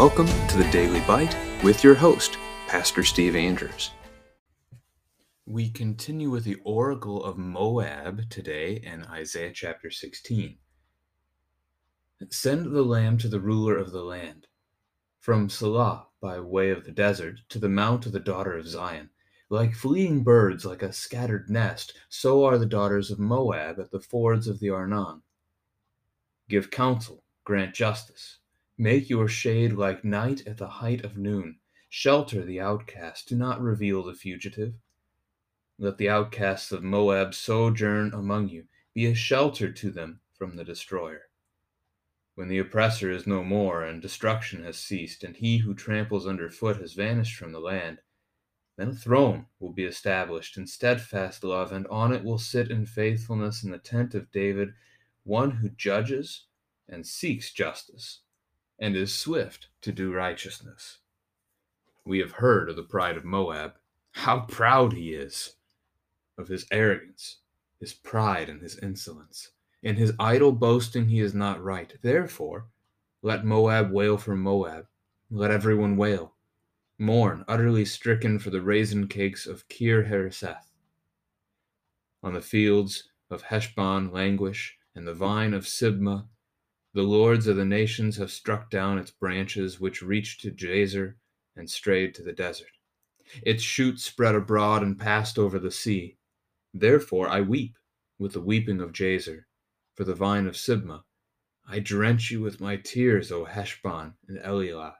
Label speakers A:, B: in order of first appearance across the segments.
A: welcome to the Daily Bite with your host, Pastor Steve Andrews. We continue with the Oracle of Moab today in Isaiah chapter 16. Send the lamb to the ruler of the land, from Sela by way of the desert to the mount of the daughter of Zion. Like fleeing birds, like a scattered nest, so are the daughters of Moab at the fords of the Arnon. Give counsel, grant justice. Make your shade like night at the height of noon. Shelter the outcast, do not reveal the fugitive. Let the outcasts of Moab sojourn among you, be a shelter to them from the destroyer. When the oppressor is no more, and destruction has ceased, and he who tramples underfoot has vanished from the land, then a throne will be established in steadfast love, and on it will sit in faithfulness in the tent of David one who judges and seeks justice, and is swift to do righteousness. We have heard of the pride of Moab, how proud he is, of his arrogance, his pride, and his insolence. In his idle boasting he is not right. Therefore, let Moab wail for Moab, let everyone wail mourn, utterly stricken for the raisin cakes of Kir Hareseth. On the fields of Heshbon languish, and the vine of Sibmah, the lords of the nations have struck down its branches, which reached to Jazer and strayed to the desert. Its shoots spread abroad and passed over the sea. Therefore I weep with the weeping of Jazer, for the vine of Sibmah. I drench you with my tears, O Heshbon and Elealeh.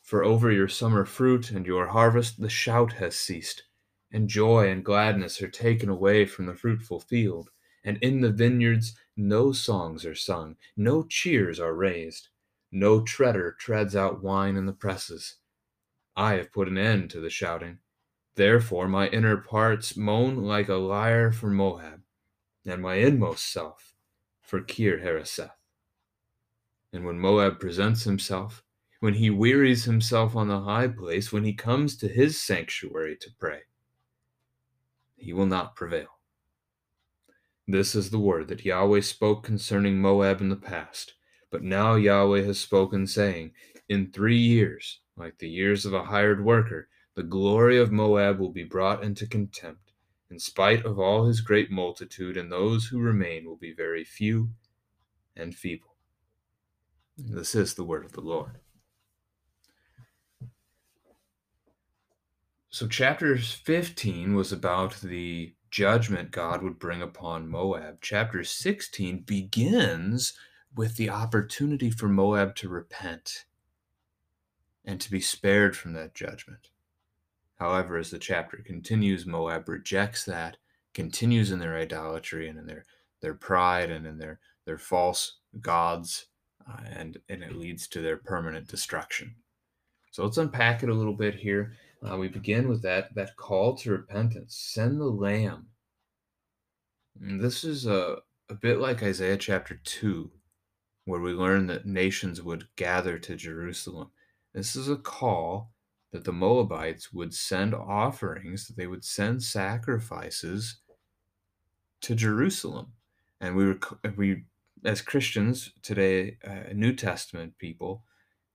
A: For over your summer fruit and your harvest the shout has ceased, and joy and gladness are taken away from the fruitful field, and in the vineyards no songs are sung, no cheers are raised, no treader treads out wine in the presses. I have put an end to the shouting. Therefore my inner parts moan like a lyre for Moab, and my inmost self for Kir Hareseth. And when Moab presents himself, when he wearies himself on the high place, when he comes to his sanctuary to pray, he will not prevail. This is the word that Yahweh spoke concerning Moab in the past. But now Yahweh has spoken, saying, In three years, like the years of a hired worker, the glory of Moab will be brought into contempt, in spite of all his great multitude, and those who remain will be very few and feeble. This is the word of the Lord. So, chapter 15 was about the judgment God would bring upon Moab. Chapter 16 begins with the opportunity for Moab to repent and to be spared from that judgment. However, as the chapter continues, Moab rejects that, continues in their idolatry and in their, their pride and in their, their false gods, uh, and, and it leads to their permanent destruction. So let's unpack it a little bit here. Uh, we begin with that that call to repentance. Send the lamb. And this is a, a bit like Isaiah chapter 2, where we learn that nations would gather to Jerusalem. This is a call that the Moabites would send offerings, that they would send sacrifices to Jerusalem. And we were, we as Christians today, uh, New Testament people,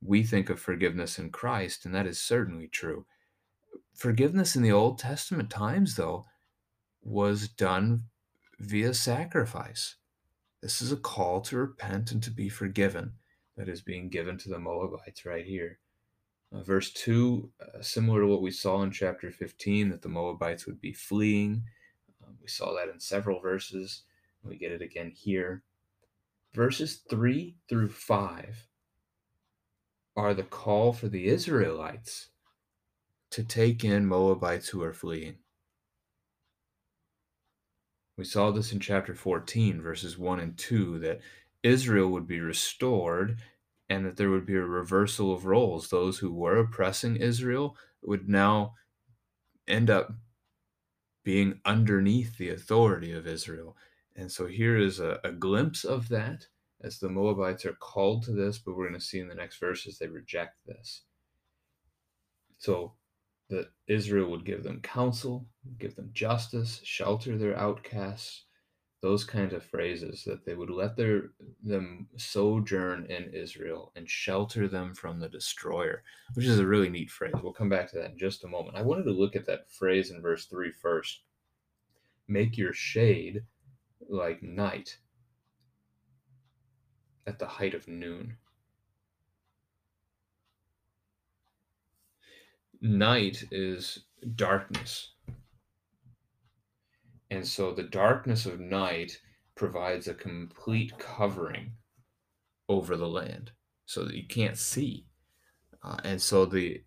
A: we think of forgiveness in Christ, and that is certainly true. Forgiveness in the Old Testament times, though, was done via sacrifice. This is a call to repent and to be forgiven that is being given to the Moabites right here. Uh, verse 2, uh, similar to what we saw in chapter 15, that the Moabites would be fleeing. Uh, we saw that in several verses. We get it again here. Verses 3 through 5 are the call for the Israelites to take in Moabites who are fleeing. We saw this in chapter 14, verses 1 and 2, that Israel would be restored and that there would be a reversal of roles. Those who were oppressing Israel would now end up being underneath the authority of Israel. And so here is a, a glimpse of that as the Moabites are called to this, but we're going to see in the next verses they reject this. So that Israel would give them counsel, give them justice, shelter their outcasts, those kinds of phrases that they would let their them sojourn in Israel and shelter them from the destroyer, which is a really neat phrase. We'll come back to that in just a moment. I wanted to look at that phrase in verse 3 first. Make your shade like night at the height of noon. Night is darkness. And so the darkness of night provides a complete covering over the land so that you can't see. Uh, and so the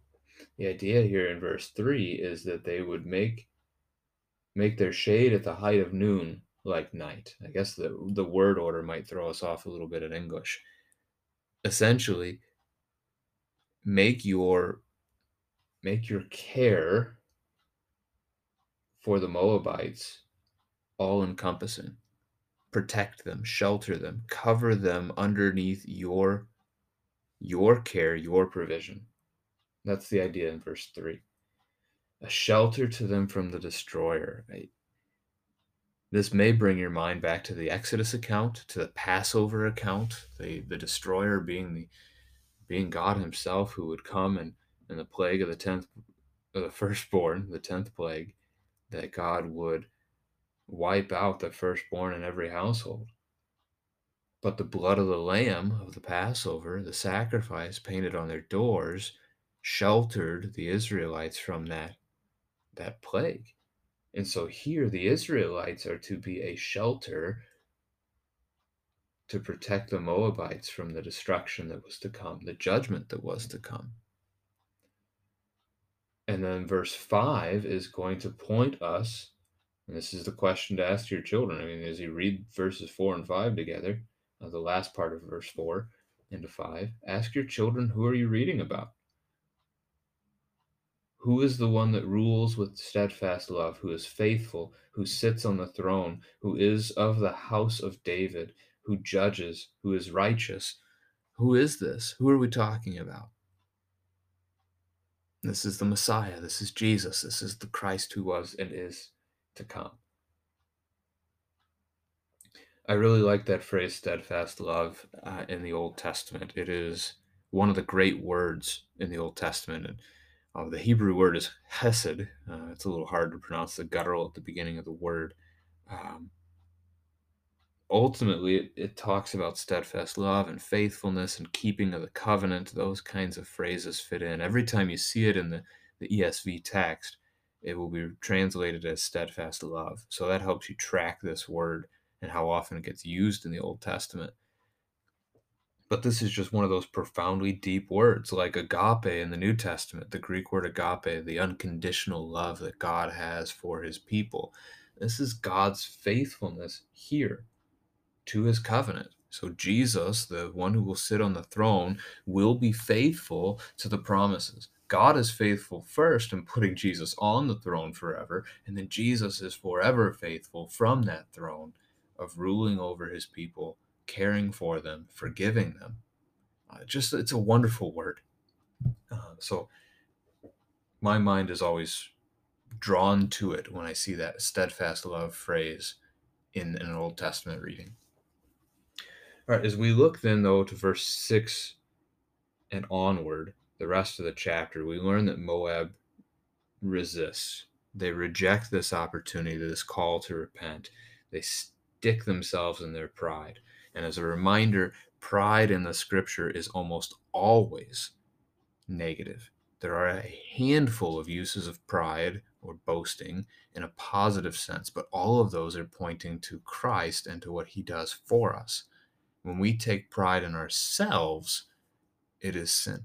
A: the idea here in verse 3 is that they would make make their shade at the height of noon like night. I guess the the word order might throw us off a little bit in English. Essentially, make your make your care for the Moabites all encompassing. Protect them, shelter them, cover them underneath your your care, your provision. That's the idea in verse 3. A shelter to them from the destroyer. This may bring your mind back to the Exodus account, to the Passover account, the, the destroyer being the being God Himself who would come and, and the plague of the tenth of the firstborn, the tenth plague, that God would wipe out the firstborn in every household. But the blood of the lamb of the Passover, the sacrifice painted on their doors, sheltered the Israelites from that, that plague. And so here the Israelites are to be a shelter to protect the Moabites from the destruction that was to come, the judgment that was to come. And then verse 5 is going to point us and this is the question to ask your children. I mean, as you read verses 4 and 5 together, uh, the last part of verse 4 into 5, ask your children, who are you reading about? Who is the one that rules with steadfast love, who is faithful, who sits on the throne, who is of the house of David, who judges, who is righteous? Who is this? Who are we talking about? This is the Messiah. This is Jesus. This is the Christ who was and is to come. I really like that phrase, steadfast love, uh, in the Old Testament. It is one of the great words in the Old Testament. And uh, the Hebrew word is hesed. Uh, it's a little hard to pronounce the guttural at the beginning of the word. Um, ultimately, it, it talks about steadfast love and faithfulness and keeping of the covenant. Those kinds of phrases fit in. Every time you see it in the, the ESV text, it will be translated as steadfast love. So that helps you track this word and how often it gets used in the Old Testament. But this is just one of those profoundly deep words, like agape in the New Testament, the Greek word agape, the unconditional love that God has for his people. This is God's faithfulness here to his covenant. So, Jesus, the one who will sit on the throne, will be faithful to the promises. God is faithful first in putting Jesus on the throne forever, and then Jesus is forever faithful from that throne of ruling over his people, caring for them, forgiving them. Uh, just it's a wonderful word. Uh, so my mind is always drawn to it when I see that steadfast love phrase in, in an Old Testament reading. All right, as we look then though to verse six and onward, the rest of the chapter, we learn that Moab resists. They reject this opportunity, this call to repent. They stick themselves in their pride. And as a reminder, pride in the scripture is almost always negative. There are a handful of uses of pride or boasting in a positive sense, but all of those are pointing to Christ and to what he does for us. When we take pride in ourselves, it is sin.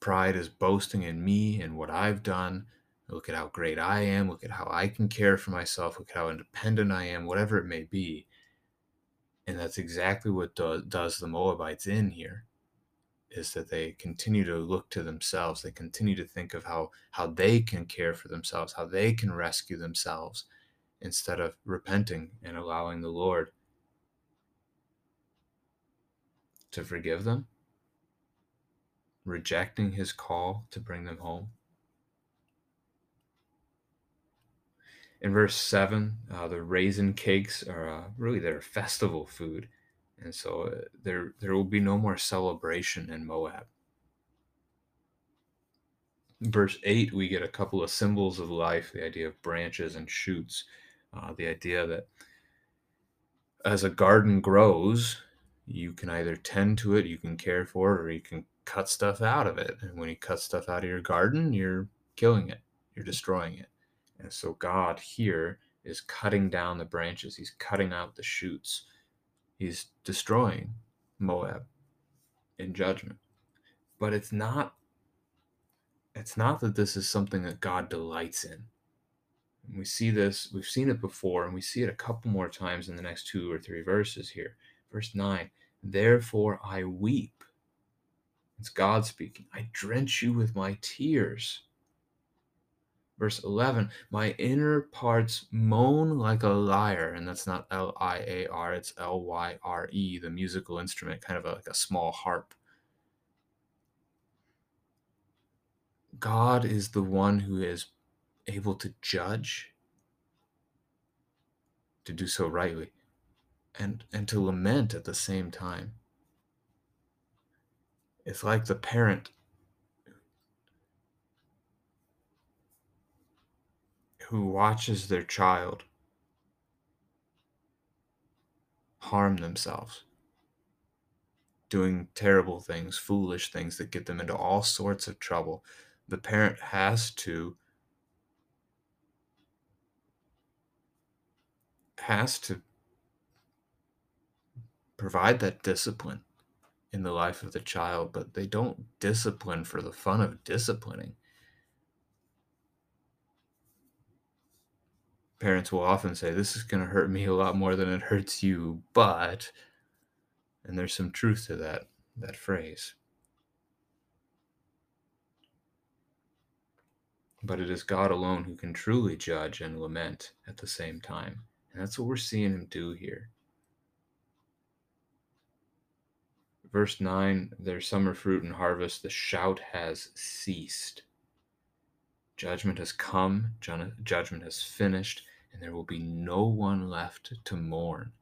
A: Pride is boasting in me and what I've done. Look at how great I am. Look at how I can care for myself. Look at how independent I am, whatever it may be. And that's exactly what do, does the Moabites in here is that they continue to look to themselves. They continue to think of how, how they can care for themselves, how they can rescue themselves instead of repenting and allowing the Lord to forgive them rejecting his call to bring them home. In verse 7, uh, the raisin cakes are uh, really their festival food. And so uh, there, there will be no more celebration in Moab. In verse 8, we get a couple of symbols of life the idea of branches and shoots, uh, the idea that as a garden grows, you can either tend to it, you can care for it, or you can cut stuff out of it. And when you cut stuff out of your garden, you're killing it, you're destroying it. And so God here is cutting down the branches, He's cutting out the shoots, He's destroying Moab in judgment. But it's not it's not that this is something that God delights in. We see this, we've seen it before, and we see it a couple more times in the next two or three verses here. Verse 9, therefore I weep. It's God speaking. I drench you with my tears. Verse 11, my inner parts moan like a lyre. And that's not L I A R, it's L Y R E, the musical instrument, kind of a, like a small harp. God is the one who is able to judge, to do so rightly, and, and to lament at the same time. It's like the parent who watches their child harm themselves, doing terrible things, foolish things that get them into all sorts of trouble. The parent has to has to provide that discipline in the life of the child, but they don't discipline for the fun of disciplining. Parents will often say, This is going to hurt me a lot more than it hurts you, but, and there's some truth to that, that phrase. But it is God alone who can truly judge and lament at the same time. And that's what we're seeing him do here. Verse 9 their summer fruit and harvest, the shout has ceased. Judgment has come, judgment has finished, and there will be no one left to mourn.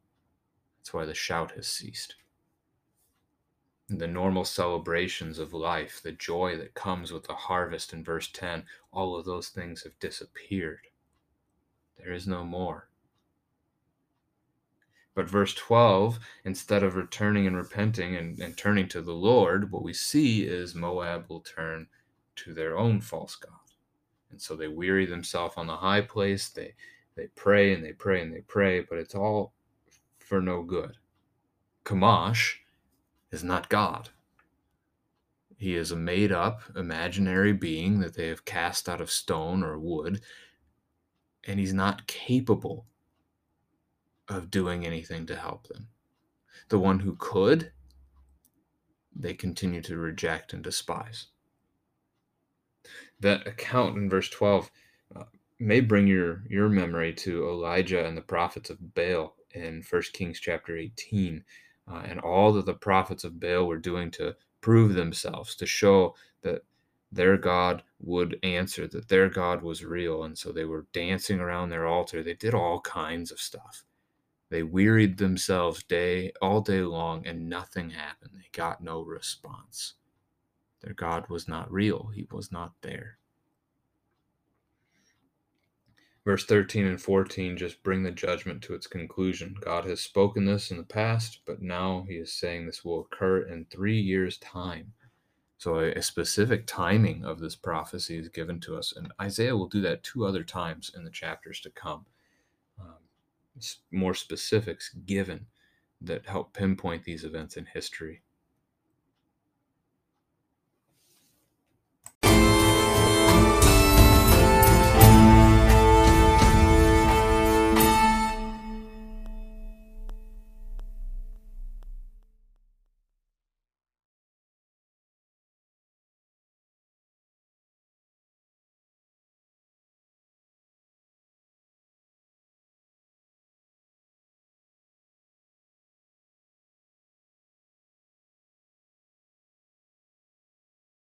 A: That's why the shout has ceased. The normal celebrations of life, the joy that comes with the harvest in verse 10, all of those things have disappeared. There is no more. But verse 12, instead of returning and repenting and, and turning to the Lord, what we see is Moab will turn to their own false God. And so they weary themselves on the high place. They they pray and they pray and they pray, but it's all for no good. Chemosh is not God. He is a made up, imaginary being that they have cast out of stone or wood, and he's not capable of doing anything to help them. The one who could, they continue to reject and despise. That account in verse 12 uh, may bring your, your memory to Elijah and the prophets of Baal in 1 Kings chapter 18, uh, and all that the prophets of Baal were doing to prove themselves, to show that their God would answer, that their God was real. And so they were dancing around their altar. They did all kinds of stuff. They wearied themselves day all day long and nothing happened. They got no response. Their God was not real. He was not there. Verse 13 and 14 just bring the judgment to its conclusion. God has spoken this in the past, but now he is saying this will occur in three years' time. So a, a, specific timing of this prophecy is given to us. And Isaiah will do that two other times in the chapters to come more specifics given that help pinpoint these events in history.